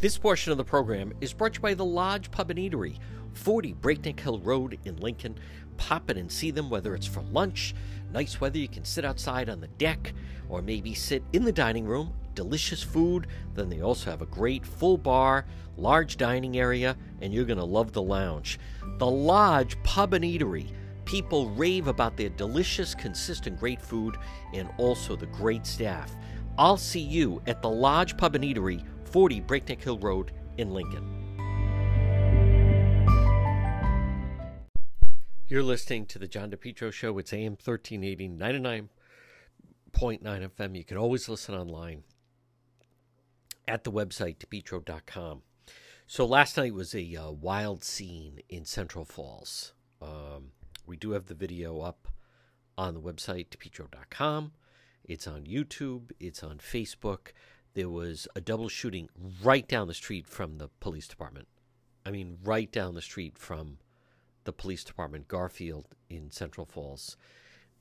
This portion of the program is brought to you by the Lodge Pub and Eatery, 40 Breakneck Hill Road in Lincoln. Pop in and see them whether it's for lunch, nice weather, you can sit outside on the deck, or maybe sit in the dining room. Delicious food. Then they also have a great full bar, large dining area, and you're going to love the lounge. The Lodge Pub and Eatery. People rave about their delicious, consistent, great food and also the great staff. I'll see you at the Lodge Pub and Eatery, 40 Breakneck Hill Road in Lincoln. You're listening to the John DePetro Show. It's AM 1380, 99.9 FM. You can always listen online at the website, depetro.com. So last night was a uh, wild scene in Central Falls. Um, we do have the video up on the website, depetro.com. It's on YouTube, it's on Facebook. There was a double shooting right down the street from the police department. I mean, right down the street from the police department, Garfield in Central Falls,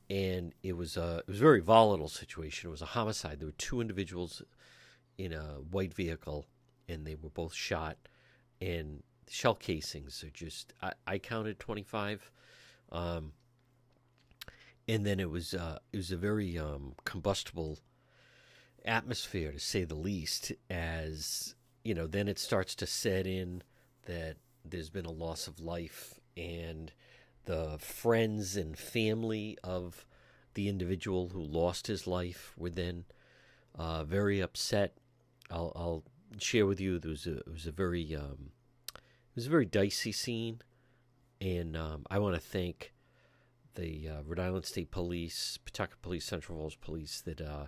and it was a it was a very volatile situation. It was a homicide. There were two individuals in a white vehicle, and they were both shot. And shell casings are just I, I counted twenty five, um, and then it was uh, it was a very um, combustible atmosphere to say the least. As you know, then it starts to set in that there's been a loss of life and the friends and family of the individual who lost his life were then uh, very upset. I'll, I'll, share with you there was a, it was a very um, it was a very dicey scene, and um, I want to thank the uh, Rhode Island State Police, Pawtucket Police, Central Falls Police that uh,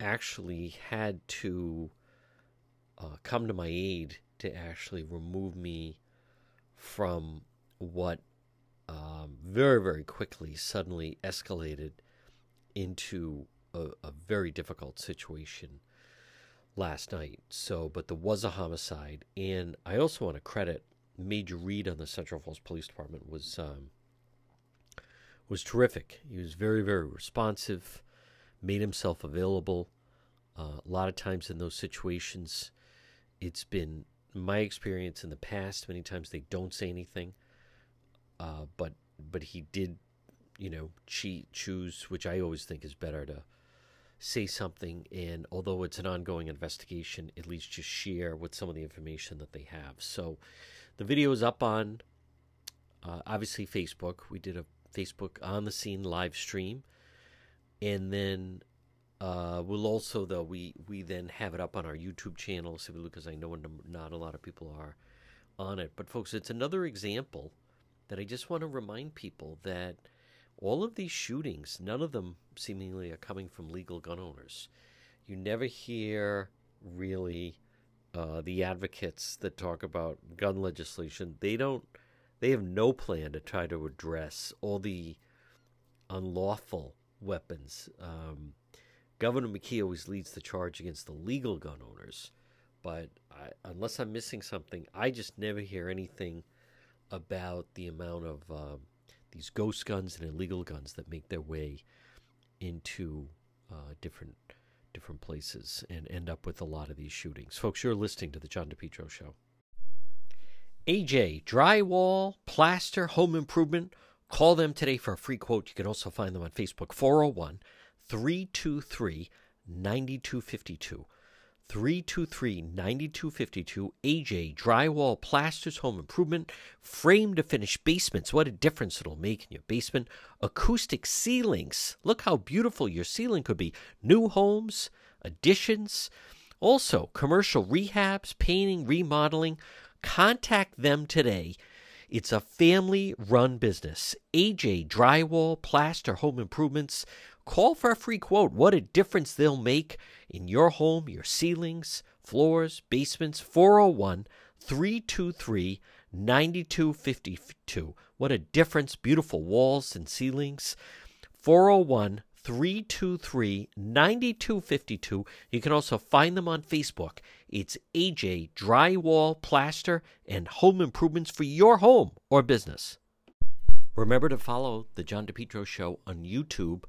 actually had to uh, come to my aid to actually remove me from what um, very, very quickly suddenly escalated into a, a, very difficult situation last night. So, but there was a homicide, and I also want to credit Major Reed on the Central Falls Police Department was um, was terrific. He was very, very responsive, made himself available. Uh, a lot of times in those situations, it's been my experience in the past. Many times they don't say anything uh, but but he did, you know, choose, which I always think is better to say something. And although it's an ongoing investigation, at least just share with some of the information that they have. So the video is up on uh, obviously Facebook. We did a Facebook on the scene live stream, and then uh, we'll also though we we then have it up on our YouTube channel simply because I know not a lot of people are on it. But folks, it's another example that I just want to remind people that all of these shootings, none of them seemingly are coming from legal gun owners. You never hear really uh, the advocates that talk about gun legislation. They don't. They have no plan to try to address all the unlawful weapons. Um, Governor McKee always leads the charge against the legal gun owners, but I, unless I'm missing something, I just never hear anything about the amount of uh, these ghost guns and illegal guns that make their way into uh, different different places and end up with a lot of these shootings. Folks, you're listening to the John DePetro Show. AJ Drywall, Plaster, Home Improvement. Call them today for a free quote. You can also find them on Facebook, 401 323 9252. 323 9252 AJ Drywall Plasters Home Improvement Frame to Finish Basements. What a difference it'll make in your basement. Acoustic ceilings. Look how beautiful your ceiling could be. New homes, additions, also commercial rehabs, painting, remodeling. Contact them today. It's a family run business. AJ Drywall Plaster Home Improvements. Call for a free quote. What a difference they'll make in your home, your ceilings, floors, basements. 401 323 9252. What a difference. Beautiful walls and ceilings. 401 323 9252. You can also find them on Facebook. It's AJ Drywall, Plaster, and Home Improvements for your home or business. Remember to follow The John DePetro Show on YouTube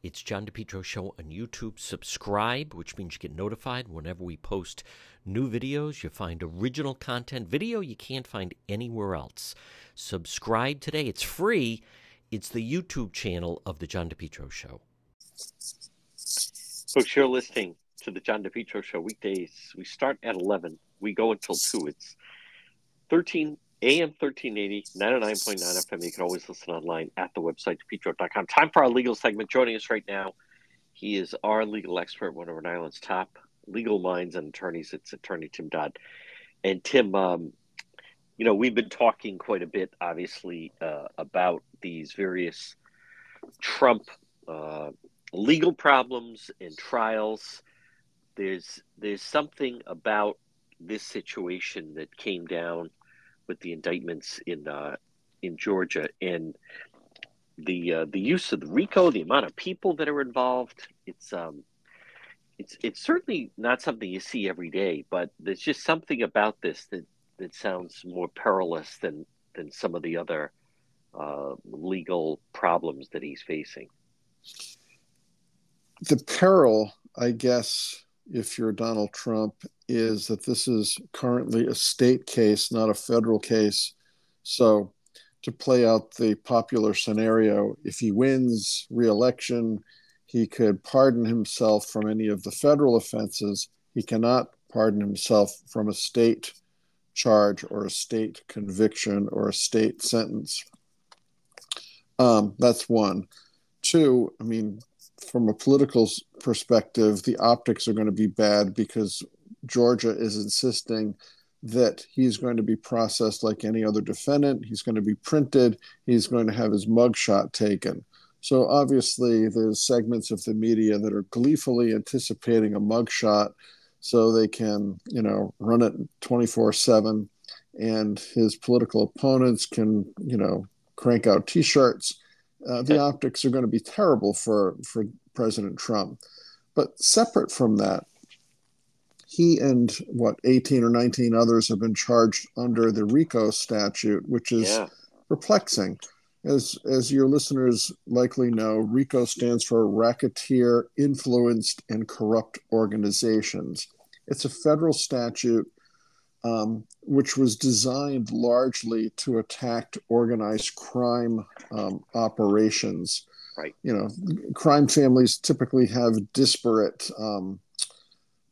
It's John DePetro Show on YouTube. Subscribe, which means you get notified whenever we post new videos. You find original content, video you can't find anywhere else. Subscribe today. It's free. It's the YouTube channel of the John DePetro Show. Folks, you're listening to the John DePetro Show weekdays. We start at 11. We go until 2. It's 13 AM 1380, 99.9 FM. You can always listen online at the website, depetro.com. Time for our legal segment. Joining us right now, he is our legal expert, one of Rhode Island's top legal minds and attorneys. It's attorney Tim Dodd. And Tim, um, you know, we've been talking quite a bit, obviously, uh, about these various Trump uh, legal problems and trials. There's there's something about this situation that came down with the indictments in uh, in Georgia and the uh, the use of the RICO, the amount of people that are involved. It's um, it's it's certainly not something you see every day, but there's just something about this that that sounds more perilous than than some of the other uh, legal problems that he's facing. The peril, I guess, if you're Donald Trump, is that this is currently a state case, not a federal case. So, to play out the popular scenario, if he wins re-election, he could pardon himself from any of the federal offenses. He cannot pardon himself from a state charge or a state conviction or a state sentence. Um, that's one. Two, I mean, from a political perspective, the optics are going to be bad because Georgia is insisting that he's going to be processed like any other defendant. He's going to be printed. He's going to have his mugshot taken. So obviously, there's segments of the media that are gleefully anticipating a mugshot so they can, you know, run it 24 7 and his political opponents can, you know, crank out t shirts. Uh, the optics are going to be terrible for, for President Trump. But separate from that, he and what 18 or 19 others have been charged under the RICO statute, which is yeah. perplexing. As, as your listeners likely know, RICO stands for Racketeer Influenced and Corrupt Organizations. It's a federal statute um, which was designed largely to attack organized crime um, operations. Right. You know, crime families typically have disparate um,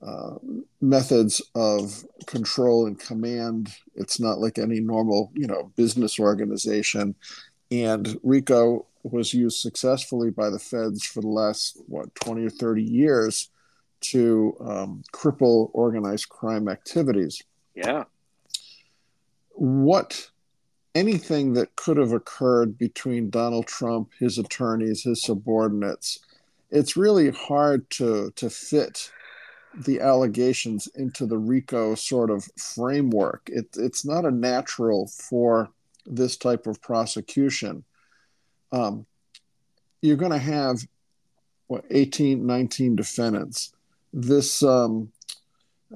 uh, methods of control and command. It's not like any normal, you know, business organization. And RICO was used successfully by the feds for the last what 20 or 30 years to um, cripple organized crime activities. Yeah. What anything that could have occurred between Donald Trump, his attorneys, his subordinates, it's really hard to to fit the allegations into the RICO sort of framework. It, it's not a natural for this type of prosecution. Um, you're going to have what 18, 19 defendants. This um,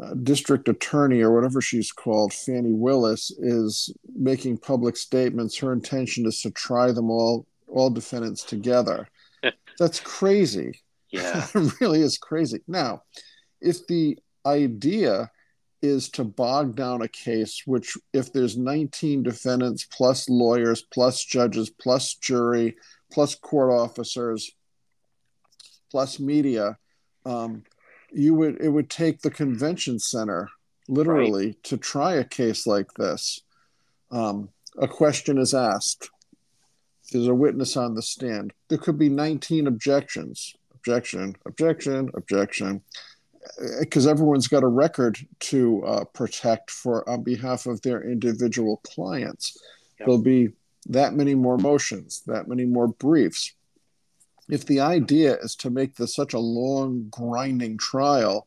uh, district attorney or whatever she's called, Fani Willis, is making public statements. Her intention is to try them all, all defendants together. That's crazy. Yeah, it really is crazy. Now, if the idea is to bog down a case, which if there's 19 defendants plus lawyers plus judges plus jury plus court officers plus media, um, you would it would take the convention center literally right. to try a case like this. Um, a question is asked. There's a witness on the stand. There could be 19 objections. Objection, objection, objection, because everyone's got a record to uh, protect for on behalf of their individual clients. Yep. There'll be that many more motions, that many more briefs if the idea is to make this such a long, grinding trial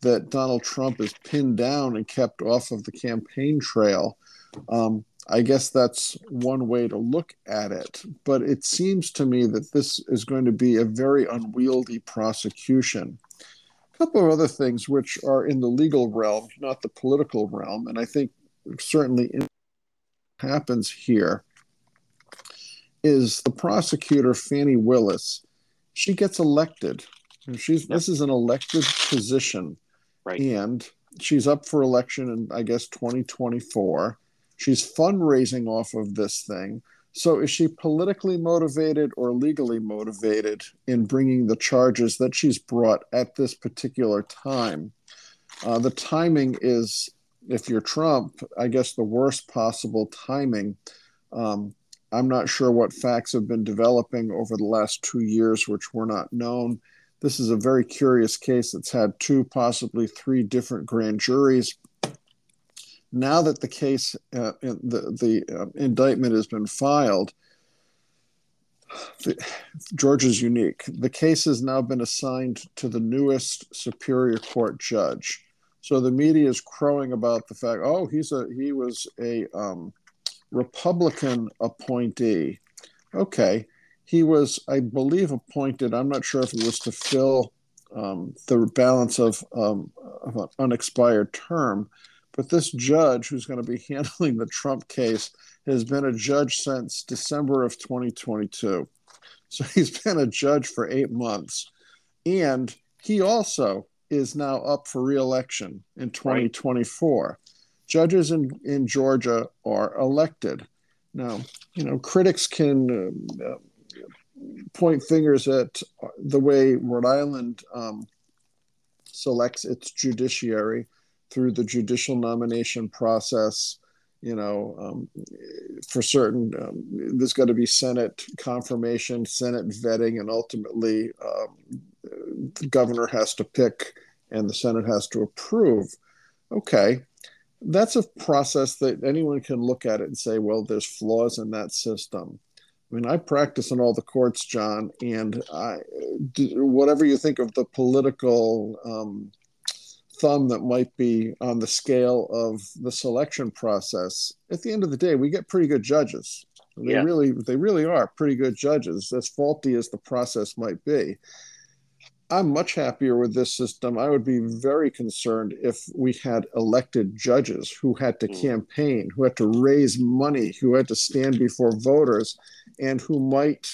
that Donald Trump is pinned down and kept off of the campaign trail, um, I guess that's one way to look at it. But it seems to me that this is going to be a very unwieldy prosecution. A couple of other things which are in the legal realm, not the political realm, and I think certainly happens here is the prosecutor, Fani Willis. she gets elected. She's yep. this is an elected position, right? And she's up for election in I guess 2024. She's fundraising off of this thing. So is she politically motivated or legally motivated in bringing the charges that she's brought at this particular time? Uh, the timing is, if you're Trump, I guess the worst possible timing. Um, I'm not sure what facts have been developing over the last two years, which were not known. This is a very curious case that's had two, possibly three different grand juries. Now that the case, uh, the, the uh, indictment has been filed, the, Georgia's unique. The case has now been assigned to the newest Superior Court judge. So the media is crowing about the fact, oh, he's a he was a um, Republican appointee. Okay, he was, I believe, appointed. I'm not sure if it was to fill um, the balance of, um, of an unexpired term, but this judge who's going to be handling the Trump case has been a judge since December of 2022. So he's been a judge for eight months. And he also is now up for reelection in 2024. Right. Judges in, in Georgia are elected. Now, you know, critics can uh, point fingers at the way Rhode Island um, selects its judiciary through the judicial nomination process. You know, um, for certain, um, there's got to be Senate confirmation, Senate vetting, and ultimately um, the governor has to pick and the Senate has to approve. Okay, that's a process that anyone can look at it and say, well, there's flaws in that system. I mean, I practice in all the courts, John, and I, whatever you think of the political um, thumb that might be on the scale of the selection process, at the end of the day, we get pretty good judges. They yeah. really, they really are pretty good judges, as faulty as the process might be. I'm much happier with this system. I would be very concerned if we had elected judges who had to mm. campaign, who had to raise money, who had to stand before voters, and who might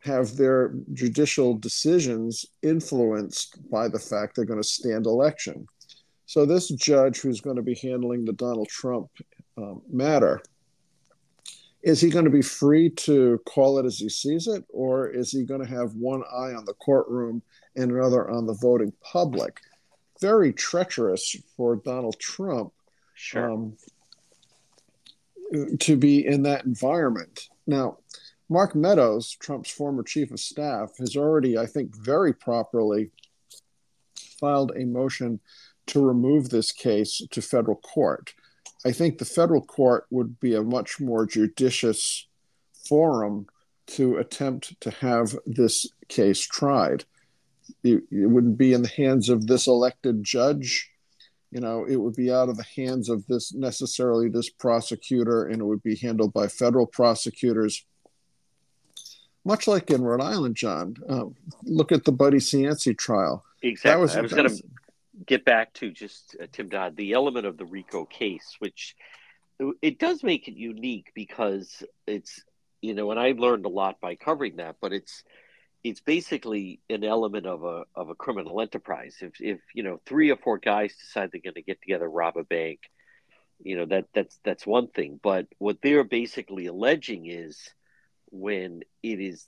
have their judicial decisions influenced by the fact they're going to stand election. So, this judge who's going to be handling the Donald Trump um, matter, is he going to be free to call it as he sees it, or is he going to have one eye on the courtroom and another on the voting public. Very treacherous for Donald Trump sure. um, to be in that environment. Now, Mark Meadows, Trump's former chief of staff, has already, I think, very properly filed a motion to remove this case to federal court. I think the federal court would be a much more judicious forum to attempt to have this case tried it, it wouldn't be in the hands of this elected judge. You know it would be out of the hands of this necessarily this prosecutor and it would be handled by federal prosecutors. Much like in rhode island john um, look at the buddy cianci trial. Exactly. was, i was going to get back to just uh, tim dodd the element of the rico case which it does make it unique because it's you know and i learned a lot by covering that but it's it's basically an element of a of a criminal enterprise. If if you know three or four guys decide they're going to get together rob a bank, you know that that's that's one thing. But what they're basically alleging is when it is,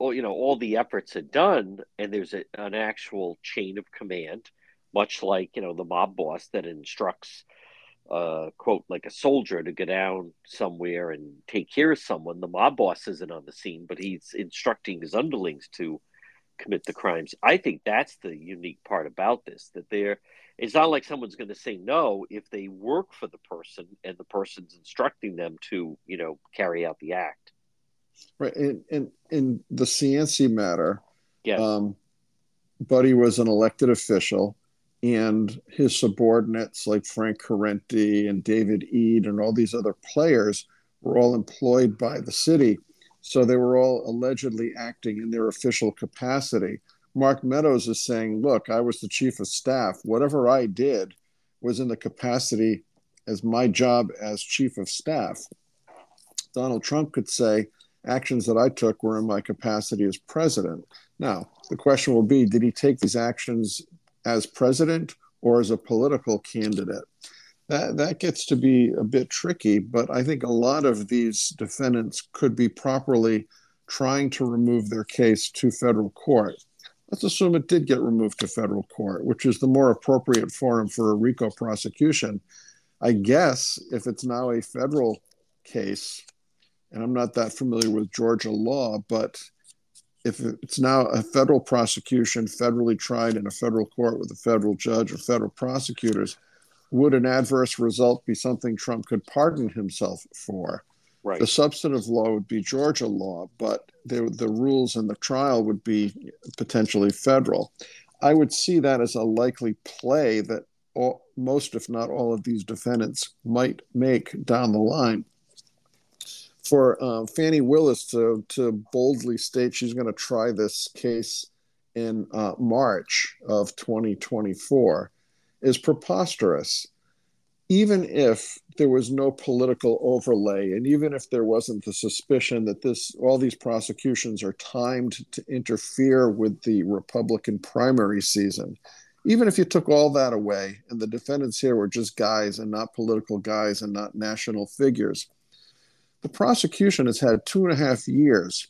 or you know, all the efforts are done, and there's a, an actual chain of command, much like you know the mob boss that instructs uh, quote, like a soldier to go down somewhere and take care of someone. The mob boss isn't on the scene, but he's instructing his underlings to commit the crimes. I think that's the unique part about this that they're it's not like someone's going to say no if they work for the person and the person's instructing them to, you know, carry out the act. Right. And in, in the Cianci matter, yes. um, Buddy was an elected official and his subordinates like Frank Corrente and David Eade and all these other players were all employed by the city. So they were all allegedly acting in their official capacity. Mark Meadows is saying, Look, I was the chief of staff. Whatever I did was in the capacity as my job as chief of staff. Donald Trump could say, actions that I took were in my capacity as president. Now, the question will be did he take these actions as president or as a political candidate? That, that gets to be a bit tricky, but I think a lot of these defendants could be properly trying to remove their case to federal court. Let's assume it did get removed to federal court, which is the more appropriate forum for a RICO prosecution. I guess if it's now a federal case, and I'm not that familiar with Georgia law, but if it's now a federal prosecution, federally tried in a federal court with a federal judge or federal prosecutors, would an adverse result be something Trump could pardon himself for? Right. The substantive law would be Georgia law, but the, the rules in the trial would be potentially federal. I would see that as a likely play that all, most, if not all, of these defendants might make down the line. For uh, Fani Willis to, to boldly state she's going to try this case in uh, March of 2024 is preposterous. Even if there was no political overlay, and even if there wasn't the suspicion that this all these prosecutions are timed to interfere with the Republican primary season, even if you took all that away and the defendants here were just guys and not political guys and not national figures, the prosecution has had two and a half years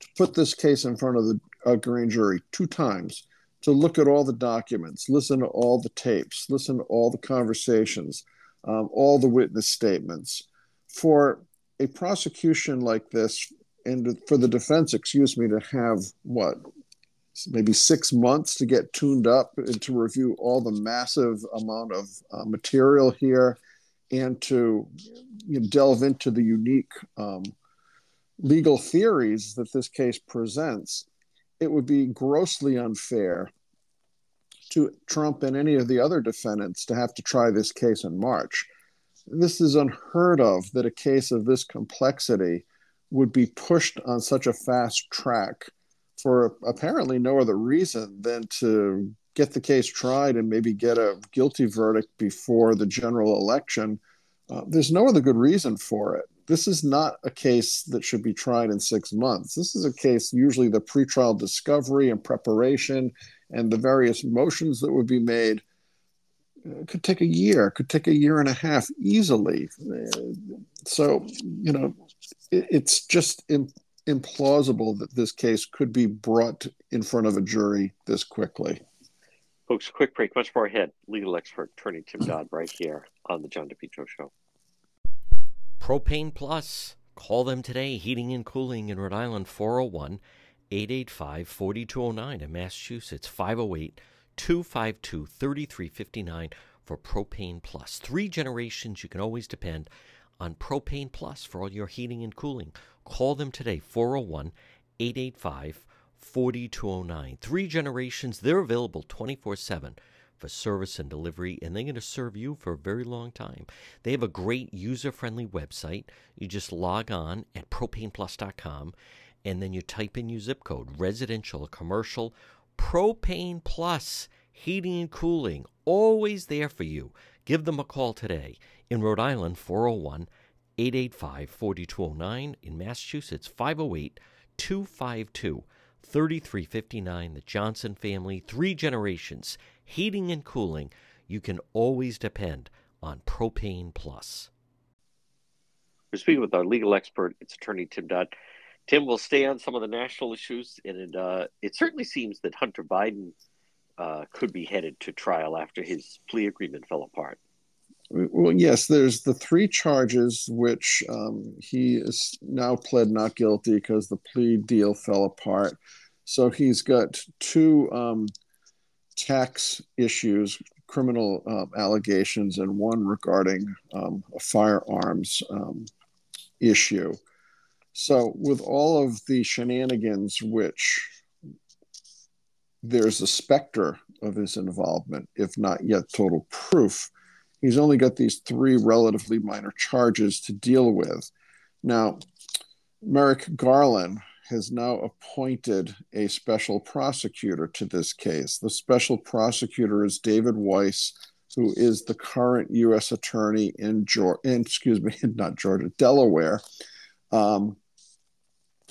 to put this case in front of the grand jury two times to look at all the documents, listen to all the tapes, listen to all the conversations, um, all the witness statements. For a prosecution like this, and for the defense, excuse me, to have what, maybe six months to get tuned up and to review all the massive amount of uh, material here and to you know, delve into the unique um, legal theories that this case presents, it would be grossly unfair to Trump and any of the other defendants to have to try this case in March. This is unheard of that a case of this complexity would be pushed on such a fast track for apparently no other reason than to get the case tried and maybe get a guilty verdict before the general election. Uh, there's no other good reason for it. This is not a case that should be tried in six months. This is a case, usually the pretrial discovery and preparation and the various motions that would be made uh, could take a year, could take a year and a half easily. Uh, so, you know, it, it's just Im- implausible that this case could be brought in front of a jury this quickly. Folks, quick break. Much more ahead. Legal expert, attorney Tim Dodd, right here on the John DePetro Show. Propane Plus. Call them today. Heating and cooling in Rhode Island, 401 885 4209 in Massachusetts, 508 252 3359 for Propane Plus. Three generations you can always depend on Propane Plus for all your heating and cooling. Call them today, 401 885 4209. Three generations, they're available 24 7 for service and delivery, and they're going to serve you for a very long time. They have a great user friendly website. You just log on at propaneplus.com and then you type in your zip code residential, commercial, propane plus, heating and cooling, always there for you. Give them a call today. In Rhode Island, 401 885 4209. In Massachusetts, 508 252 3359. The Johnson family, three generations, heating and cooling. You can always depend on Propane Plus. We're speaking with our legal expert, it's attorney Tim Dodd. Tim will stay on some of the national issues, and it, uh, it certainly seems that Hunter Biden uh, could be headed to trial after his plea agreement fell apart. Well, yes, there's the three charges which um, he is now pled not guilty because the plea deal fell apart. So he's got two um, tax issues, criminal um, allegations, and one regarding um, a firearms um, issue. So, with all of the shenanigans, which there's a specter of his involvement, if not yet total proof, he's only got these three relatively minor charges to deal with. Now, Merrick Garland has now appointed a special prosecutor to this case. The special prosecutor is David Weiss, who is the current U.S. attorney in Georgia, excuse me, not Georgia, Delaware. Um,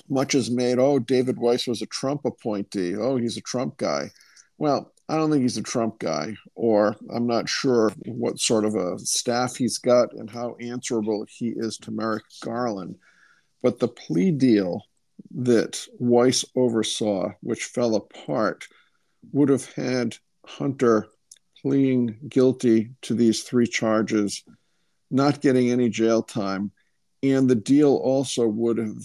much is made, oh, David Weiss was a Trump appointee. Oh, he's a Trump guy. Well, I don't think he's a Trump guy, or I'm not sure what sort of a staff he's got and how answerable he is to Merrick Garland. But the plea deal that Weiss oversaw, which fell apart, would have had Hunter pleading guilty to these three charges, not getting any jail time, and the deal also would have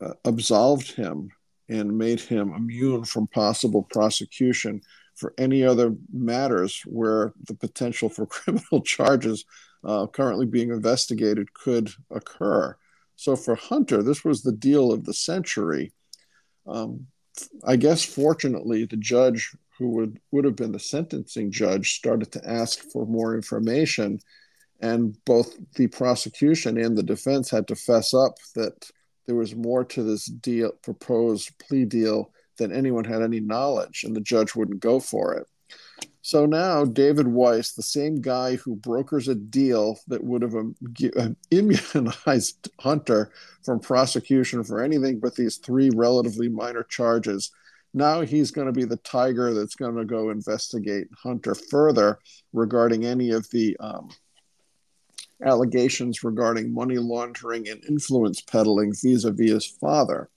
uh, absolved him and made him immune from possible prosecution for any other matters where the potential for criminal charges uh, currently being investigated could occur. So for Hunter, this was the deal of the century. Um, I guess fortunately, the judge who would, would have been the sentencing judge started to ask for more information. And both the prosecution and the defense had to fess up that there was more to this deal, proposed plea deal, than anyone had any knowledge, and the judge wouldn't go for it. So now David Weiss, the same guy who brokers a deal that would have um, um, immunized Hunter from prosecution for anything but these three relatively minor charges, now he's going to be the tiger that's going to go investigate Hunter further regarding any of the um, allegations regarding money laundering and influence peddling vis-a-vis his father.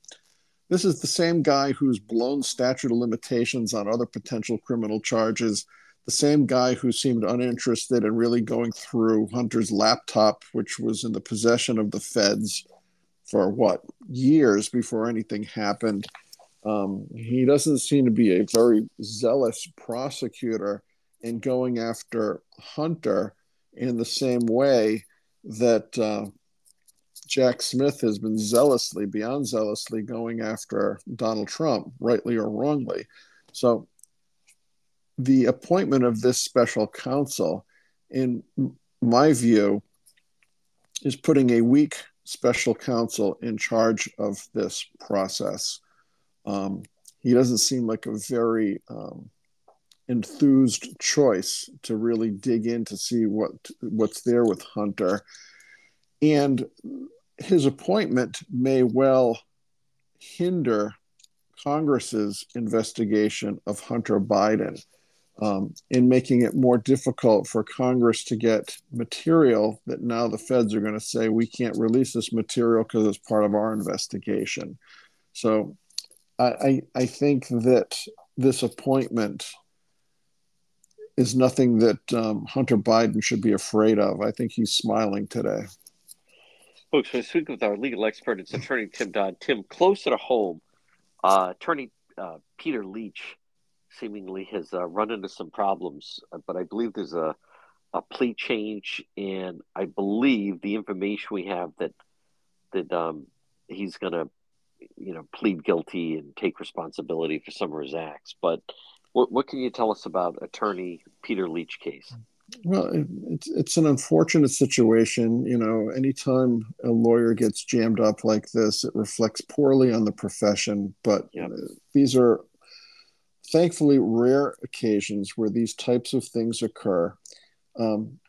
This is the same guy who's blown statute of limitations on other potential criminal charges, the same guy who seemed uninterested in really going through Hunter's laptop, which was in the possession of the feds for what, years before anything happened. Um, he doesn't seem to be a very zealous prosecutor in going after Hunter in the same way that uh, Jack Smith has been zealously, beyond zealously, going after Donald Trump, rightly or wrongly. So, the appointment of this special counsel, in my view, is putting a weak special counsel in charge of this process. Um, he doesn't seem like a very um, enthused choice to really dig in to see what what's there with Hunter. And his appointment may well hinder Congress's investigation of Hunter Biden um, in making it more difficult for Congress to get material that now the feds are going to say we can't release this material because it's part of our investigation. So I, I, I think that this appointment is nothing that um, Hunter Biden should be afraid of. I think he's smiling today. Folks, we're speaking with our legal expert. It's attorney Tim Dodd. Tim, closer to home, uh, attorney uh, Peter Leach seemingly has uh, run into some problems, but I believe there's a, a plea change, and I believe the information we have that that um, he's going to, you know, plead guilty and take responsibility for some of his acts. But what, what can you tell us about attorney Peter Leach case? Well, it's it's an unfortunate situation. You know, anytime a lawyer gets jammed up like this, it reflects poorly on the profession. But yep. these are thankfully rare occasions where these types of things occur. Um,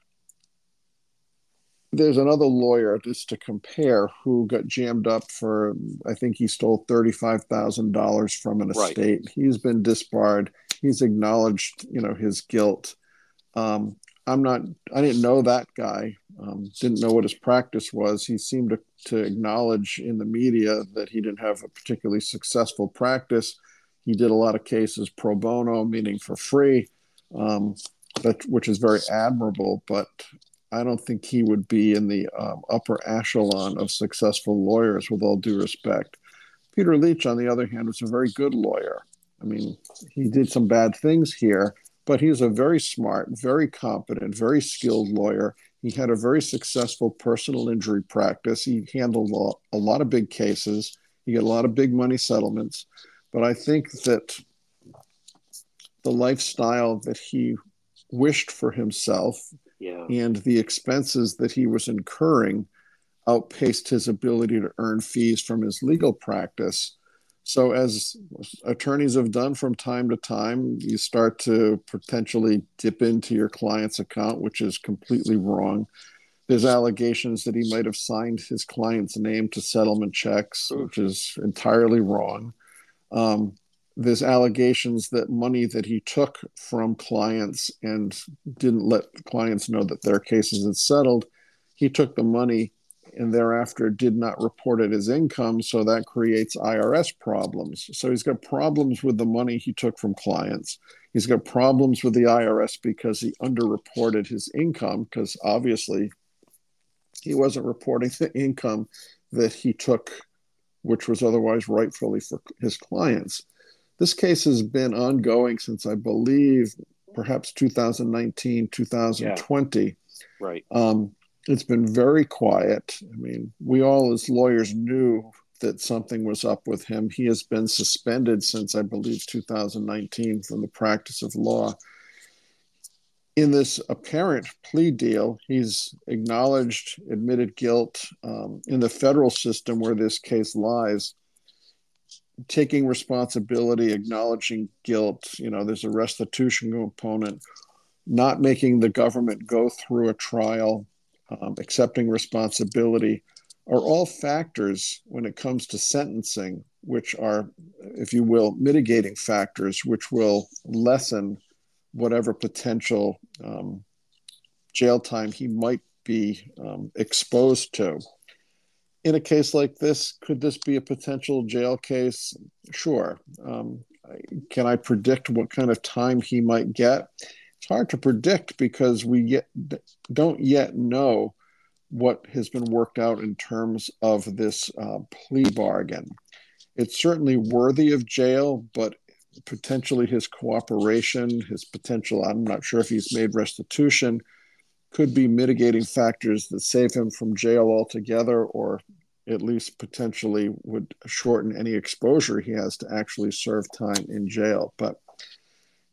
there's another lawyer just to compare who got jammed up for I think he stole thirty five thousand dollars from an estate. Right. He's been disbarred. He's acknowledged, you know, his guilt. Um, I'm not. I didn't know that guy. Um, didn't know what his practice was. He seemed to, to acknowledge in the media that he didn't have a particularly successful practice. He did a lot of cases pro bono, meaning for free, um, but which is very admirable. But I don't think he would be in the um, upper echelon of successful lawyers, with all due respect. Peter Leach, on the other hand, was a very good lawyer. I mean, he did some bad things here, but he's a very smart, very competent, very skilled lawyer. He had a very successful personal injury practice. He handled a lot of big cases. He got a lot of big money settlements. But I think that the lifestyle that he wished for himself yeah. and the expenses that he was incurring outpaced his ability to earn fees from his legal practice. So, as attorneys have done from time to time, you start to potentially dip into your client's account, which is completely wrong. there's allegations that he might have signed his client's name to settlement checks, which is entirely wrong. Um, there's allegations that money that he took from clients and didn't let clients know that their cases had settled, he took the money and thereafter did not report it as income. So that creates IRS problems. So he's got problems with the money he took from clients. He's got problems with the IRS because he underreported his income, because obviously he wasn't reporting the income that he took, which was otherwise rightfully for his clients. This case has been ongoing since I believe perhaps 2019, 2020. Yeah. Right. Um, it's been very quiet. I mean, we all as lawyers knew that something was up with him. He has been suspended since I believe 2019 from the practice of law. In this apparent plea deal, he's acknowledged, admitted guilt um, in the federal system where this case lies taking responsibility, acknowledging guilt. You know, there's a restitution component, not making the government go through a trial, um, accepting responsibility are all factors when it comes to sentencing, which are, if you will, mitigating factors, which will lessen whatever potential um, jail time he might be um, exposed to in a case like this, could this be a potential jail case? Sure. Um, can I predict what kind of time he might get? It's hard to predict because we yet, don't yet know what has been worked out in terms of this uh, plea bargain. It's certainly worthy of jail, but potentially his cooperation, his potential, I'm not sure if he's made restitution, could be mitigating factors that save him from jail altogether or at least potentially would shorten any exposure he has to actually serve time in jail. But,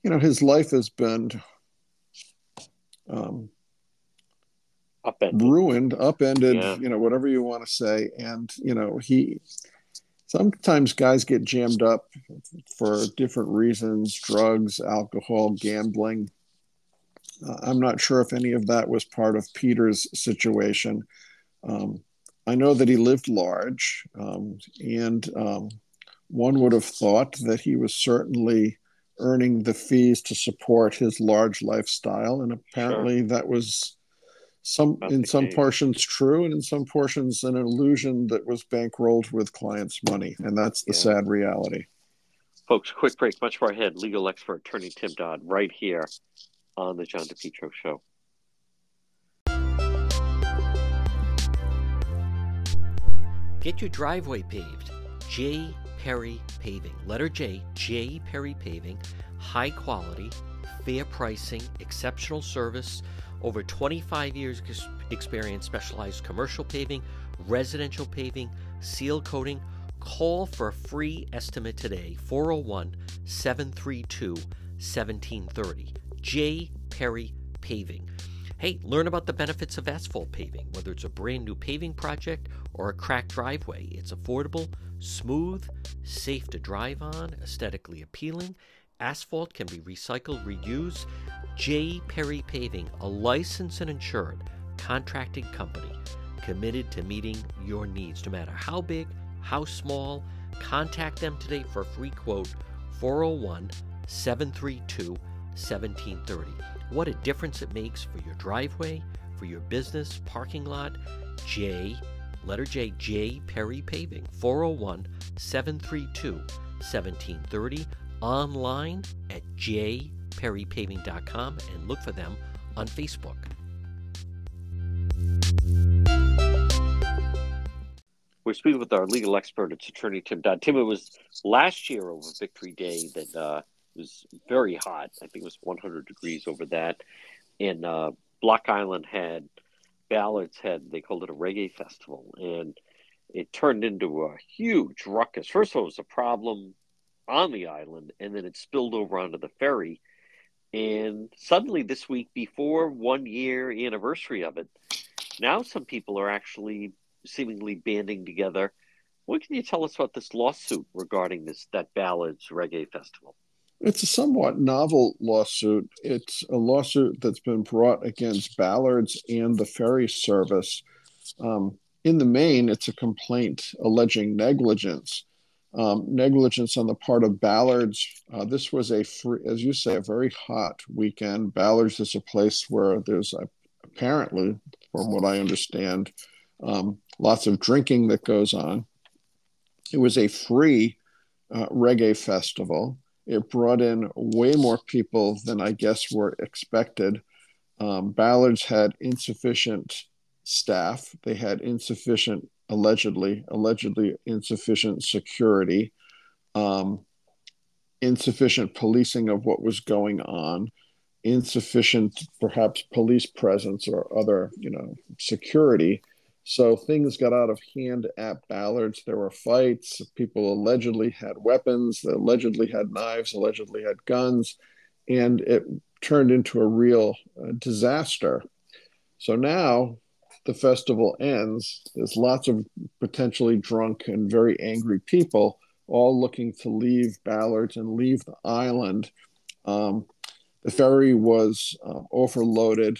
you know, his life has been um, upended. ruined, upended, yeah. you know, whatever you want to say. And, you know, he sometimes guys get jammed up for different reasons drugs, alcohol, gambling. Uh, I'm not sure if any of that was part of Peter's situation. Um, I know that he lived large, um, and um, one would have thought that he was certainly earning the fees to support his large lifestyle, and apparently sure. that was some in some case. portions true, and in some portions an illusion that was bankrolled with clients' money, and that's the yeah. sad reality. Folks, quick break. Much more ahead. Legal expert attorney Tim Dodd, right here on the John DePetro Show. Get your driveway paved. J. Perry Paving. Letter J, J. Perry Paving. High quality, fair pricing, exceptional service. Over 25 years experience, specialized commercial paving, residential paving, seal coating. Call for a free estimate today, 401 732 1730. J. Perry Paving. Hey, learn about the benefits of asphalt paving, whether it's a brand new paving project or a cracked driveway. It's affordable, smooth, safe to drive on, aesthetically appealing. Asphalt can be recycled, reused. J. Perry Paving, a licensed and insured contracting company committed to meeting your needs no matter how big, how small. Contact them today for a free quote 401 732 1730. What a difference it makes for your driveway, for your business, parking lot. J, letter J, J Perry Paving, 401 732 1730. Online at jperrypaving.com and look for them on Facebook. We're speaking with our legal expert. It's attorney Tim Dodd. Tim, it was last year over Victory Day that uh, was very hot. I think it was 100 degrees over that. And uh, Block Island had Ballards had they called it a reggae festival, and it turned into a huge ruckus. First of all, it was a problem on the island, and then it spilled over onto the ferry. And suddenly, this week, before one year anniversary of it, now some people are actually seemingly banding together. What can you tell us about this lawsuit regarding this that Ballards Reggae Festival? It's a somewhat novel lawsuit. It's a lawsuit that's been brought against Ballards and the ferry service. Um, in the main, it's a complaint alleging negligence. Um, negligence on the part of Ballards. Uh, this was a free, as you say, a very hot weekend. Ballards is a place where there's a, apparently, from what I understand, um, lots of drinking that goes on. It was a free uh, reggae festival. It brought in way more people than I guess were expected. Um, Ballards had insufficient staff. They had insufficient, allegedly, allegedly insufficient security, um, insufficient policing of what was going on, insufficient, perhaps, police presence or other, you know, security. So things got out of hand at Ballards. There were fights. People allegedly had weapons, they allegedly had knives, allegedly had guns, and it turned into a real uh, disaster. So now the festival ends, there's lots of potentially drunk and very angry people all looking to leave Ballards and leave the island. Um, the ferry was uh, overloaded,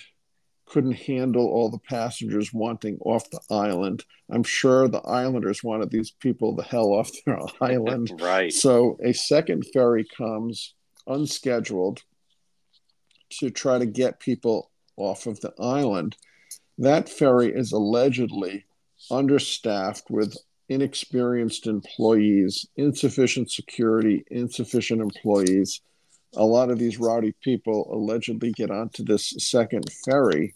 couldn't handle all the passengers wanting off the island. I'm sure the islanders wanted these people the hell off their island. right. So a second ferry comes unscheduled to try to get people off of the island. That ferry is allegedly understaffed with inexperienced employees, insufficient security, insufficient employees. A lot of these rowdy people allegedly get onto this second ferry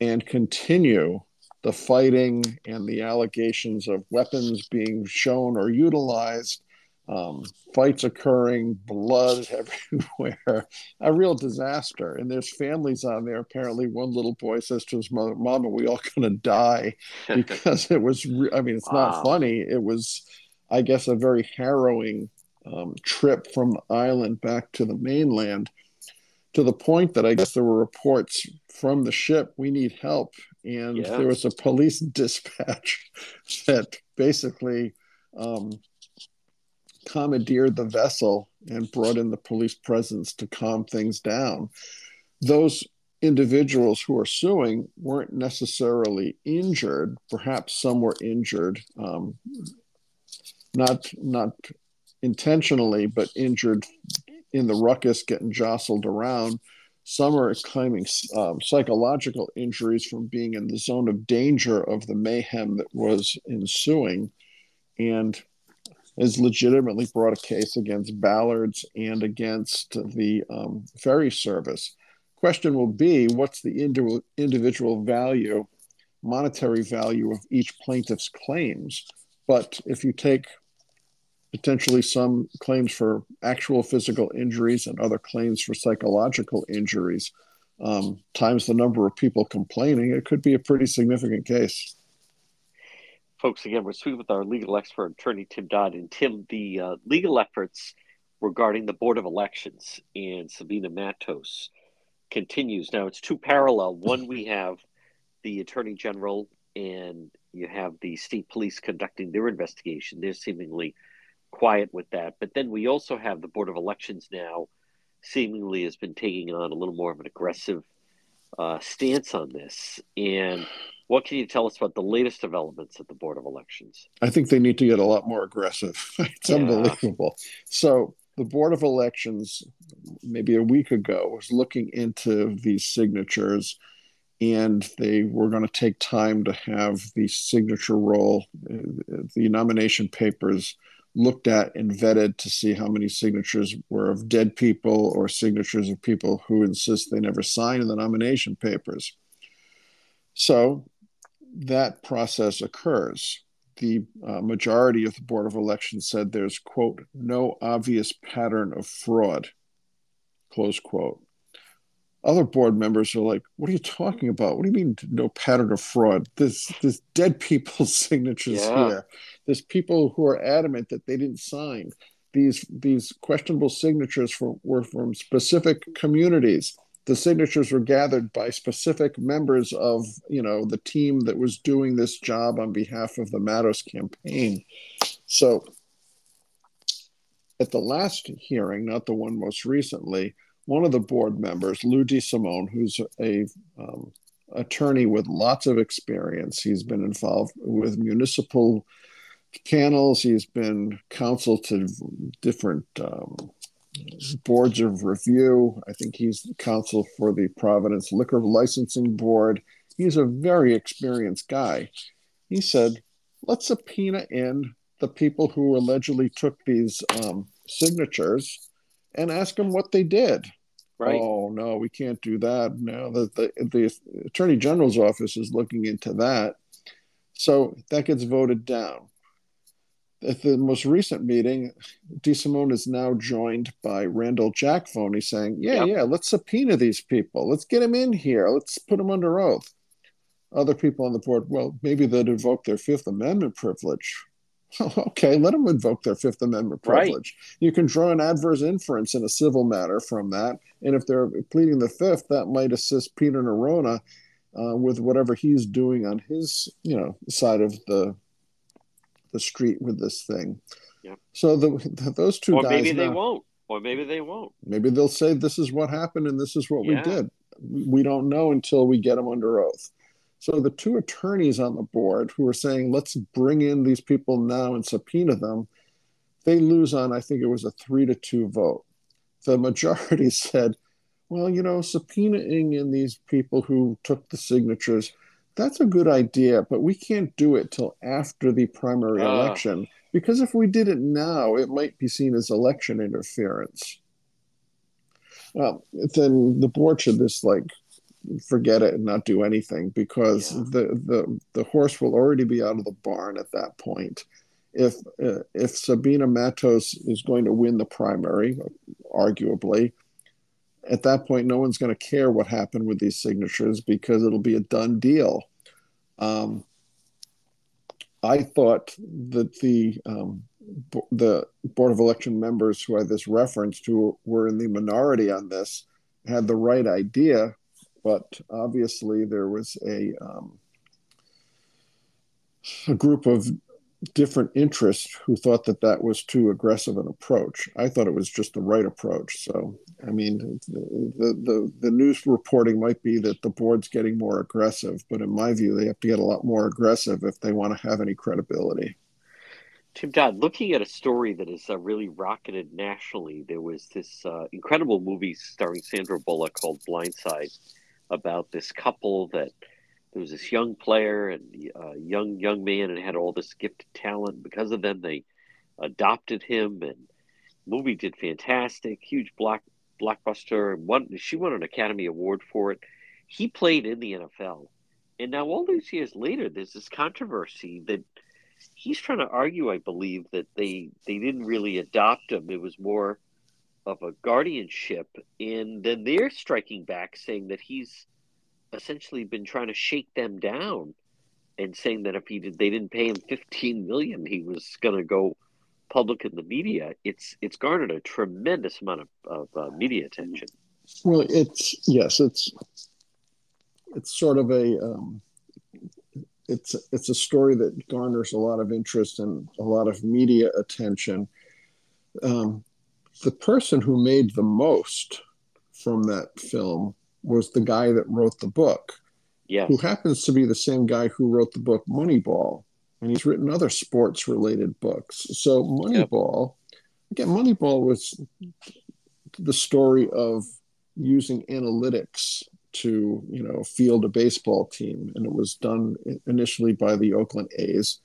and continue the fighting and the allegations of weapons being shown or utilized um, fights occurring, blood everywhere, a real disaster. And there's families on there. Apparently, one little boy says to his mother, "Mama, we all gonna die," because it was. Re- I mean, it's wow. not funny. It was, I guess, a very harrowing um, trip from the island back to the mainland. To the point that I guess there were reports from the ship, we need help, and yeah. there was a police dispatch that basically um, commandeered the vessel and brought in the police presence to calm things down. Those individuals who are suing weren't necessarily injured. Perhaps some were injured, um, not not intentionally, but injured in the ruckus, getting jostled around. Some are claiming um, psychological injuries from being in the zone of danger of the mayhem that was ensuing. And has legitimately brought a case against Ballards and against the um, ferry service. Question will be what's the indi- individual value, monetary value of each plaintiff's claims? But if you take potentially some claims for actual physical injuries and other claims for psychological injuries, um, times the number of people complaining, it could be a pretty significant case folks, again, we're speaking with our legal expert, attorney Tim Dodd. And Tim, the uh, legal efforts regarding the Board of Elections and Sabina Matos continues. Now, it's two parallel. One, we have the Attorney General and you have the state police conducting their investigation. They're seemingly quiet with that. But then we also have the Board of Elections now seemingly has been taking on a little more of an aggressive uh, stance on this. And what can you tell us about the latest developments at the Board of Elections? I think they need to get a lot more aggressive. it's yeah. unbelievable. So, the Board of Elections, maybe a week ago, was looking into these signatures and they were going to take time to have the signature roll, the nomination papers looked at and vetted to see how many signatures were of dead people or signatures of people who insist they never signed the nomination papers. So that process occurs. The uh, majority of the Board of Elections said there's, quote, no obvious pattern of fraud, close quote. Other board members are like, what are you talking about? What do you mean no pattern of fraud? There's, there's dead people's signatures yeah. here. There's people who are adamant that they didn't sign. These, these questionable signatures from, were from specific communities the signatures were gathered by specific members of you know the team that was doing this job on behalf of the Matos campaign. So at the last hearing, not the one most recently, one of the board members, Lou DeSimone, who's a um, attorney with lots of experience, he's been involved with municipal panels. He's been counsel to different um, boards of review. I think he's counsel for the Providence Liquor Licensing Board. He's a very experienced guy. He said, let's subpoena in the people who allegedly took these um, signatures and ask them what they did. Right. Oh no, we can't do that. No, the, the the attorney general's office is looking into that, so that gets voted down at the most recent meeting, DeSimone is now joined by Randall Jack Jackvony saying, Yeah, yep. yeah, let's subpoena these people. Let's get them in here. Let's put them under oath. Other people on the board, well, maybe they'd invoke their Fifth Amendment privilege. okay, let them invoke their Fifth Amendment privilege. Right. You can draw an adverse inference in a civil matter from that. And if they're pleading the Fifth, that might assist Peter Neronha uh, with whatever he's doing on his, you know, side of the the street with this thing. Yeah. So the, the, those two or guys. maybe they now, won't. Or maybe they won't. Maybe they'll say this is what happened and this is what yeah. we did. We don't know until we get them under oath. So the two attorneys on the board who are saying let's bring in these people now and subpoena them, they lose on I think it was a three to two vote. The majority said, well, you know, subpoenaing in these people who took the signatures that's a good idea, but we can't do it till after the primary uh. election because if we did it now, it might be seen as election interference. Well, then the board should just like forget it and not do anything because yeah. the, the the horse will already be out of the barn at that point. If uh, if Sabina Matos is going to win the primary, arguably, at that point, no one's going to care what happened with these signatures because it'll be a done deal. Um, I thought that the um, the board of election members who I this reference who were in the minority on this had the right idea, but obviously there was a um, a group of different interests who thought that that was too aggressive an approach. I thought it was just the right approach. So, I mean, the, the, the news reporting might be that the board's getting more aggressive, but in my view, they have to get a lot more aggressive if they want to have any credibility. Tim Dodd, looking at a story that has uh, really rocketed nationally, there was this uh, incredible movie starring Sandra Bullock called Blindside about this couple that – there was this young player and uh, young young man and had all this gifted talent. Because of them, they adopted him, and movie did fantastic, huge block blockbuster. One she won an Academy Award for it. He played in the NFL, and now all these years later, there's this controversy that he's trying to argue. I believe that they they didn't really adopt him. It was more of a guardianship, and then they're striking back, saying that he's essentially been trying to shake them down and saying that if he did, they didn't pay him 15 million, he was going to go public in the media. It's it's garnered a tremendous amount of, of uh, media attention. Well, it's yes, it's it's sort of a um, it's it's a story that garners a lot of interest and a lot of media attention. Um, the person who made the most from that film was the guy that wrote the book. Yes. Who happens to be the same guy who wrote the book Moneyball. And he's written other sports related books. So Moneyball, yep. again, Moneyball was the story of using analytics to, you know, field a baseball team. And it was done initially by the Oakland A's.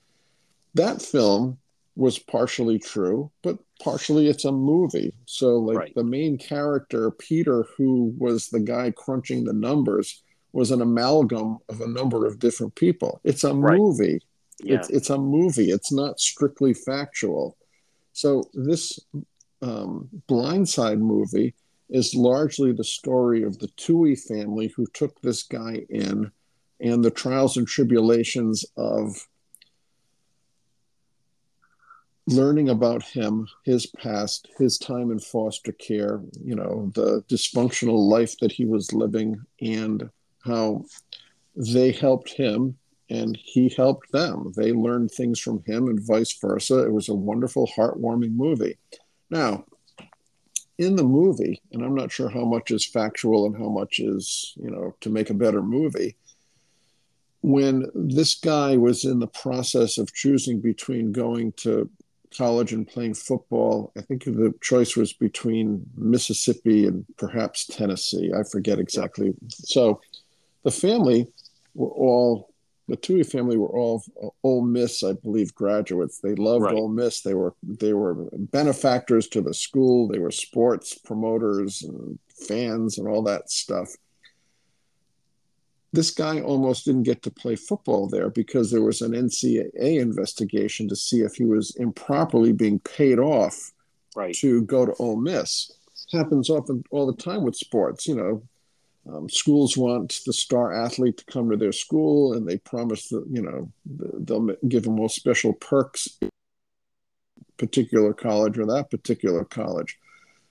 That film was partially true, but partially it's a movie. So, like right. the main character, Peter, who was the guy crunching the numbers, was an amalgam of a number of different people. It's a right. movie. Yeah. It's, it's a movie. It's not strictly factual. So, this um, Blindside movie is largely the story of the Tuohy family who took this guy in and the trials and tribulations of learning about him, his past, his time in foster care, you know, the dysfunctional life that he was living, and how they helped him and he helped them. They learned things from him and vice versa. It was a wonderful, heartwarming movie. Now, in the movie, and I'm not sure how much is factual and how much is, you know, to make a better movie, when this guy was in the process of choosing between going to college and playing football, I think the choice was between Mississippi and perhaps Tennessee. I forget exactly. So the family were all the Tuohy family were all uh, Ole Miss, I believe, graduates. They loved right. Ole Miss. They were they were benefactors to the school. They were sports promoters and fans and all that stuff. This guy almost didn't get to play football there because there was an NCAA investigation to see if he was improperly being paid off right. to go to Ole Miss. Happens often all the time with sports. You know, um, schools want the star athlete to come to their school, and they promise that you know they'll give them all special perks, particular college or that particular college.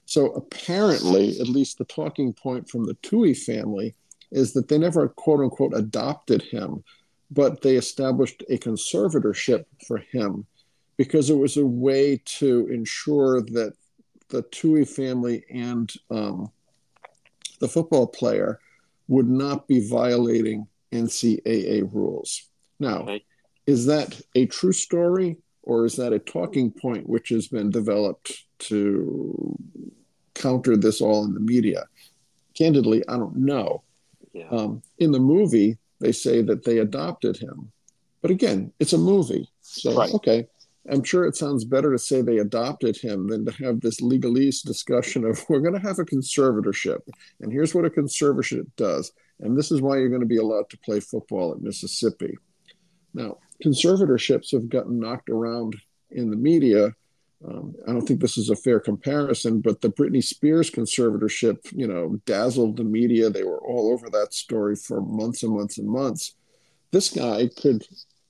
So apparently, at least the talking point from the Tuohy family is that they never quote unquote adopted him, but they established a conservatorship for him because it was a way to ensure that the Tuohy family and um, the football player would not be violating NCAA rules. Now, okay. is that a true story or is that a talking point which has been developed to counter this all in the media? Candidly, I don't know. Yeah. Um, in the movie, they say that they adopted him. But again, it's a movie. So, right. okay, I'm sure it sounds better to say they adopted him than to have this legalese discussion of we're going to have a conservatorship. And here's what a conservatorship does. And this is why you're going to be allowed to play football at Mississippi. Now, conservatorships have gotten knocked around in the media. Um, I don't think this is a fair comparison, but the Britney Spears conservatorship, you know, dazzled the media. They were all over that story for months and months and months. This guy could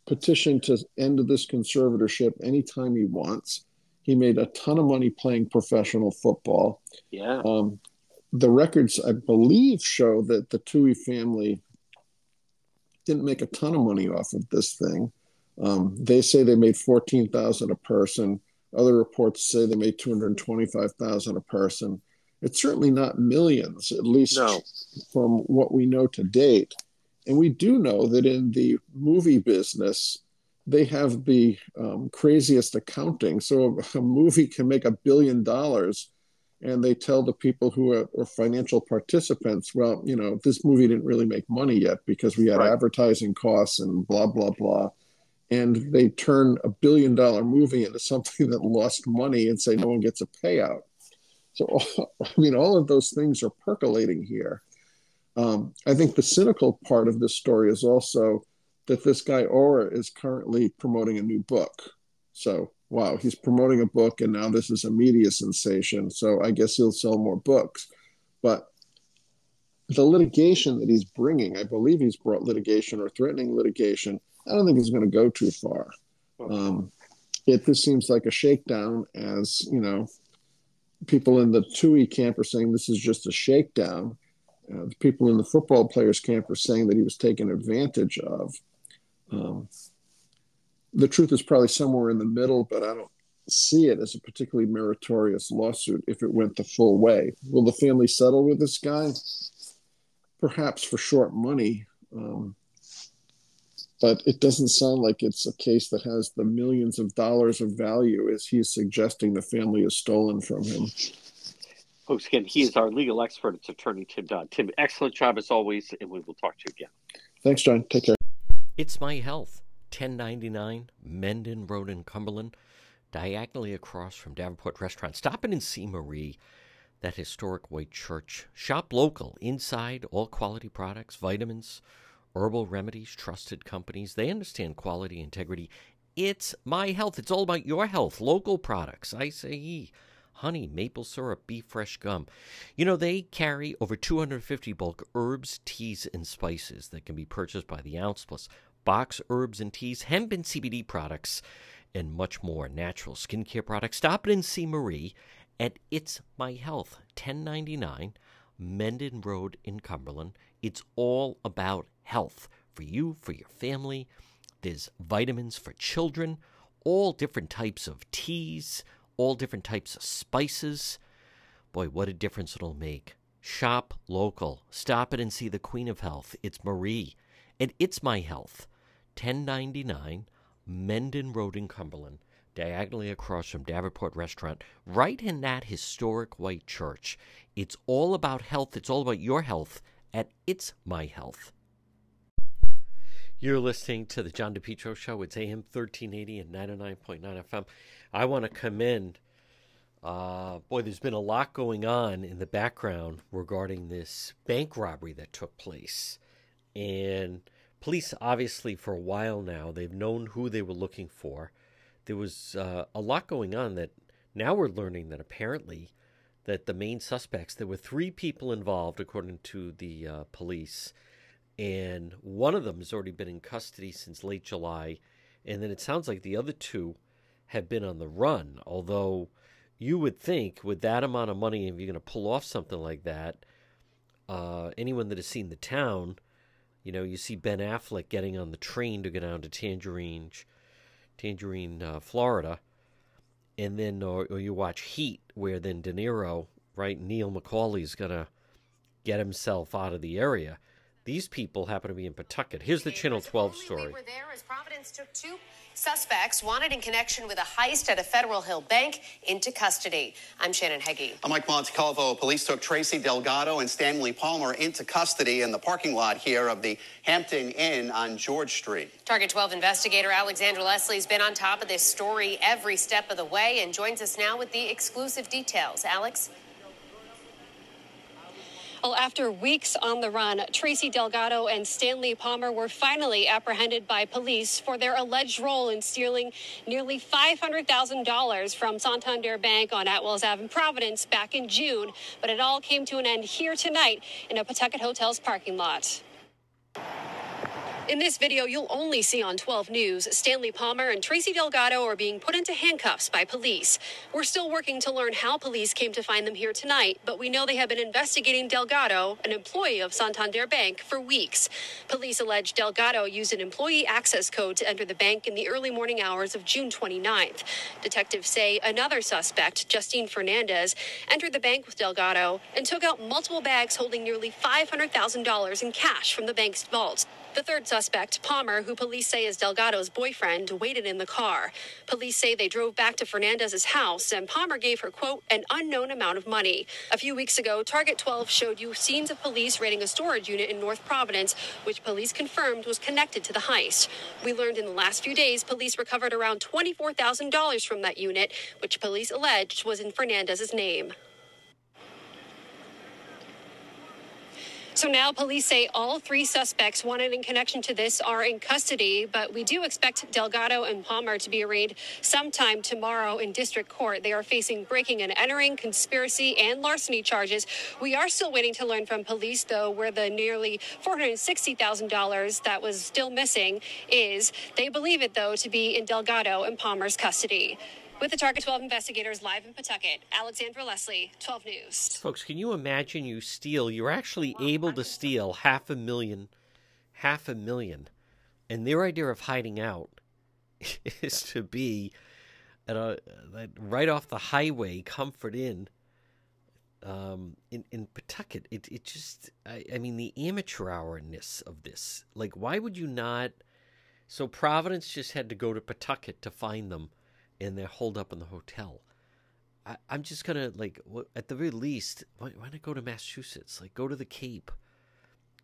petition to end this conservatorship anytime he wants. He made a ton of money playing professional football. Yeah. Um, the records, I believe, show that the Tuohy family didn't make a ton of money off of this thing. Um, they say they made fourteen thousand a person. Other reports say they made two hundred twenty-five thousand a person. It's certainly not millions, at least no. from what we know to date. And we do know that in the movie business, they have the um, craziest accounting. So a movie can make a billion dollars, and they tell the people who are, are, financial participants, well, you know, this movie didn't really make money yet because we had right. advertising costs and blah, blah, blah. And they turn a billion dollar movie into something that lost money and say no one gets a payout. So, I mean, all of those things are percolating here. Um, I think the cynical part of this story is also that this guy Oher is currently promoting a new book. So, wow, he's promoting a book, and now this is a media sensation. So, I guess he'll sell more books. But the litigation that he's bringing, I believe he's brought litigation or threatening litigation. I don't think he's going to go too far. Um, it this seems like a shakedown, as you know, people in the Tuohy camp are saying this is just a shakedown uh, the people in the football players camp are saying that he was taken advantage of. Um, the truth is probably somewhere in the middle, but I don't see it as a particularly meritorious lawsuit if it went the full way. Will the family settle with this guy? Perhaps for short money. Um, but it doesn't sound like it's a case that has the millions of dollars of value as he's suggesting the family is stolen from him. Folks, again, he is our legal expert. It's attorney Tim Dodd. Tim, excellent job as always, and we will talk to you again. Thanks, John. Take care. It's My Health, 1099 Mendon Road in Cumberland, diagonally across from Davenport Restaurant. Stop in and see Marie, that historic white church. Shop local, inside, all quality products, vitamins, herbal remedies, trusted companies. They understand quality, integrity. It's My Health. It's all about your health. Local products. I say honey, maple syrup, beef fresh gum. You know, they carry over 250 bulk herbs, teas, and spices that can be purchased by the ounce, plus box herbs and teas, hemp and CBD products, and much more. Natural skincare products. Stop in and see Marie at It's My Health, 1099 Mendon Road in Cumberland. It's all about health for you, for your family. There's vitamins for children, all different types of teas all different types of spices. Boy, what a difference it'll make. Shop local. Stop it and see the Queen of Health. It's Marie. And it's my health. 1099 Mendon Road in Cumberland, diagonally across from Davenport Restaurant, right in that historic white church. It's all about health. It's all about your health at It's My Health. You're listening to the John DePetro Show. It's AM 1380 and 99.9 FM. I want to commend, uh, boy, there's been a lot going on in the background regarding this bank robbery that took place. And police, obviously, for a while now, they've known who they were looking for. There was uh, a lot going on that now we're learning that apparently that the main suspects, there were three people involved, according to the uh, police and one of them has already been in custody since late July, and then it sounds like the other two have been on the run. Although you would think, with that amount of money, if you're going to pull off something like that, uh, anyone that has seen the town, you know, you see Ben Affleck getting on the train to go down to Tangerine, Tangerine, uh, Florida, and then or, or you watch Heat, where then De Niro, right, Neil McCauley's gonna get himself out of the area these people happen to be in Pawtucket. Here's the Channel 12 story. were there as Providence took two suspects wanted in connection with a heist at a Federal Hill bank into custody. I'm Shannon Hegy. I'm Mike Montecalvo. Police took Tracy Delgado and Stanley Palmer into custody in the parking lot here of the Hampton Inn on George Street. Target 12 investigator Alexandra Leslie's been on top of this story every step of the way and joins us now with the exclusive details. Alex? Well, after weeks on the run, Tracy Delgado and Stanley Palmer were finally apprehended by police for their alleged role in stealing nearly $500,000 from Santander Bank on Atwells Ave in Providence back in June. But it all came to an end here tonight in a Pawtucket Hotel's parking lot. In this video, you'll only see on 12 News, Stanley Palmer and Tracy Delgado are being put into handcuffs by police. We're still working to learn how police came to find them here tonight, but we know they have been investigating Delgado, an employee of Santander Bank, for weeks. Police allege Delgado used an employee access code to enter the bank in the early morning hours of June 29th. Detectives say another suspect, Justine Fernandez, entered the bank with Delgado and took out multiple bags holding nearly $500,000 in cash from the bank's vault. The third suspect, Palmer, who police say is Delgado's boyfriend, waited in the car. Police say they drove back to Fernandez's house and Palmer gave her, quote, an unknown amount of money. A few weeks ago, Target 12 showed you scenes of police raiding a storage unit in North Providence, which police confirmed was connected to the heist. We learned in the last few days police recovered around $24,000 from that unit, which police alleged was in Fernandez's name. So now police say all three suspects wanted in connection to this are in custody, but we do expect Delgado and Palmer to be arraigned sometime tomorrow in district court. They are facing breaking and entering, conspiracy, and larceny charges. We are still waiting to learn from police, though, where the nearly $460,000 that was still missing is. They believe it, though, to be in Delgado and Palmer's custody. With the Target 12 investigators live in Pawtucket, Alexandra Leslie, 12 News. Folks, can you imagine you steal? You're actually able to steal half a million, half a million, and their idea of hiding out is to be at a right off the highway, Comfort Inn, um, in in Pawtucket. It it just, I, I mean, the amateur hourness of this. Like, why would you not? So Providence just had to go to Pawtucket to find them and they're holed up in the hotel. I, am just gonna like at the very least, why, why not go to Massachusetts? Like go to the Cape,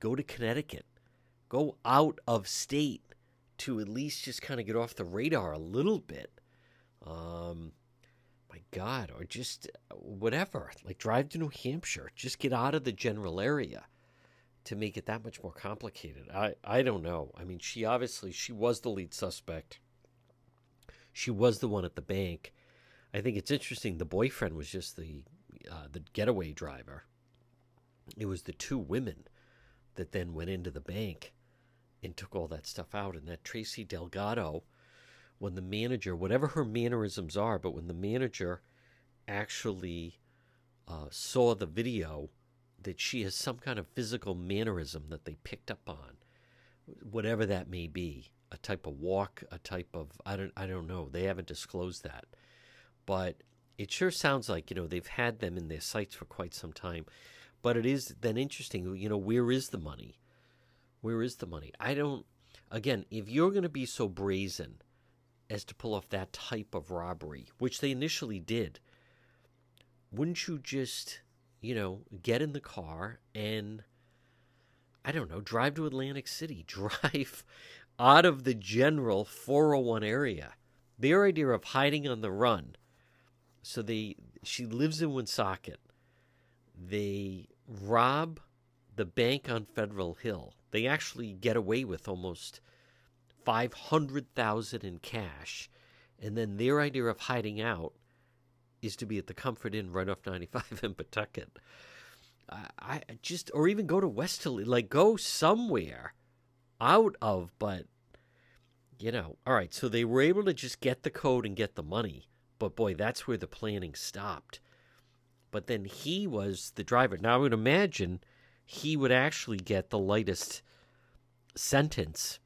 go to Connecticut, go out of state to at least just kind of get off the radar a little bit. Um, my God, or just whatever. Like drive to New Hampshire. Just get out of the general area to make it that much more complicated. I I don't know. I mean, she obviously she was the lead suspect she was the one at the bank. I think it's interesting. The boyfriend was just the uh, the getaway driver. It was the two women that then went into the bank and took all that stuff out. And that Tracy Delgado, when the manager, whatever her mannerisms are, but when the manager actually uh, saw the video, that she has some kind of physical mannerism that they picked up on, whatever that may be a type of walk, a type of I don't I don't know. They haven't disclosed that, but it sure sounds like you know they've had them in their sights for quite some time, but it is then interesting. You know, where is the money? Where is the money? I don't. Again, if you're going to be so brazen as to pull off that type of robbery, which they initially did, wouldn't you just, you know, get in the car and I don't know, drive to Atlantic City, drive out of the general 401 area. Their idea of hiding on the run. So they she lives in Woonsocket. They rob the bank on Federal Hill. They actually get away with almost 500,000 in cash. And then their idea of hiding out is to be at the Comfort Inn right off 95 in Pawtucket. I, I just, or even go to Westerly, like go somewhere out of, but you know, all right. So they were able to just get the code and get the money, but boy, that's where the planning stopped. But then he was the driver. Now I would imagine he would actually get the lightest sentence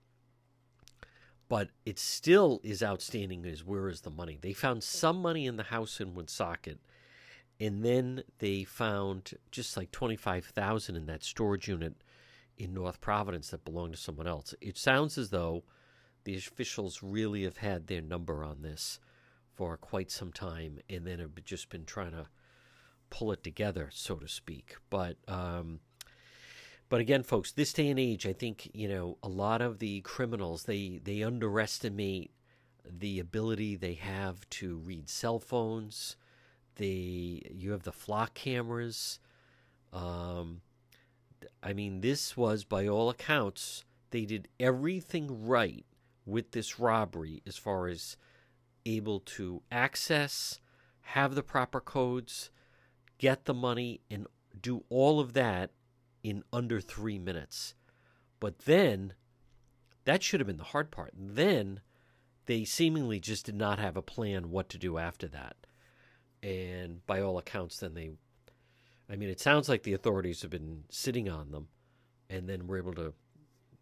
but it still is outstanding is where is the money they found some money in the house in woonsocket and then they found just like 25000 in that storage unit in north providence that belonged to someone else it sounds as though the officials really have had their number on this for quite some time and then have just been trying to pull it together so to speak but um, but again, folks, this day and age, I think you know a lot of the criminals they they underestimate the ability they have to read cell phones. They you have the flock cameras. Um, I mean, this was by all accounts they did everything right with this robbery as far as able to access, have the proper codes, get the money, and do all of that in under three minutes. But then, that should have been the hard part. Then, they seemingly just did not have a plan what to do after that. And by all accounts, then they, I mean, it sounds like the authorities have been sitting on them and then were able to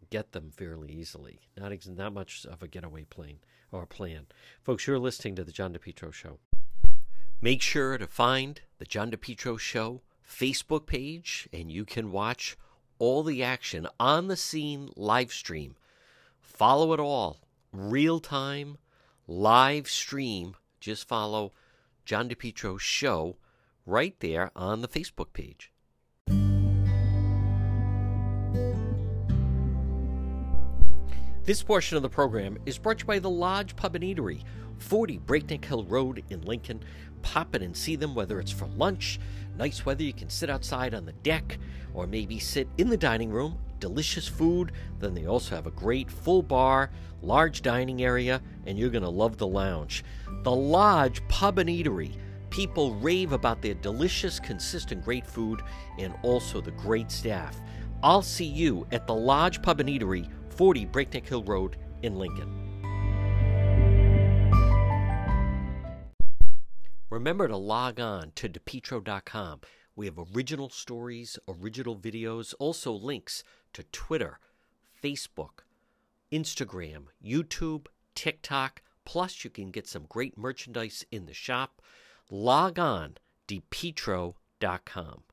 get them fairly easily. Not, not much of a getaway plane or plan. Folks, you're listening to The John DePetro Show. Make sure to find The John DePetro Show Facebook page, and you can watch all the action on the scene live stream. Follow it all, real time, live stream. Just follow John DePetro Show right there on the Facebook page. This portion of the program is brought to you by the Lodge Pub and Eatery, 40 Breakneck Hill Road in Lincoln. Pop in and see them, whether it's for lunch, nice weather, you can sit outside on the deck, or maybe sit in the dining room. Delicious food. Then they also have a great full bar, large dining area, and you're going to love the lounge. The Lodge Pub and Eatery. People rave about their delicious, consistent, great food and also the great staff. I'll see you at the Lodge Pub and Eatery, 40 Breakneck Hill Road in Lincoln. Remember to log on to depetro.com. We have original stories, original videos, also links to Twitter, Facebook, Instagram, YouTube, TikTok. Plus, you can get some great merchandise in the shop. Log on, depetro.com.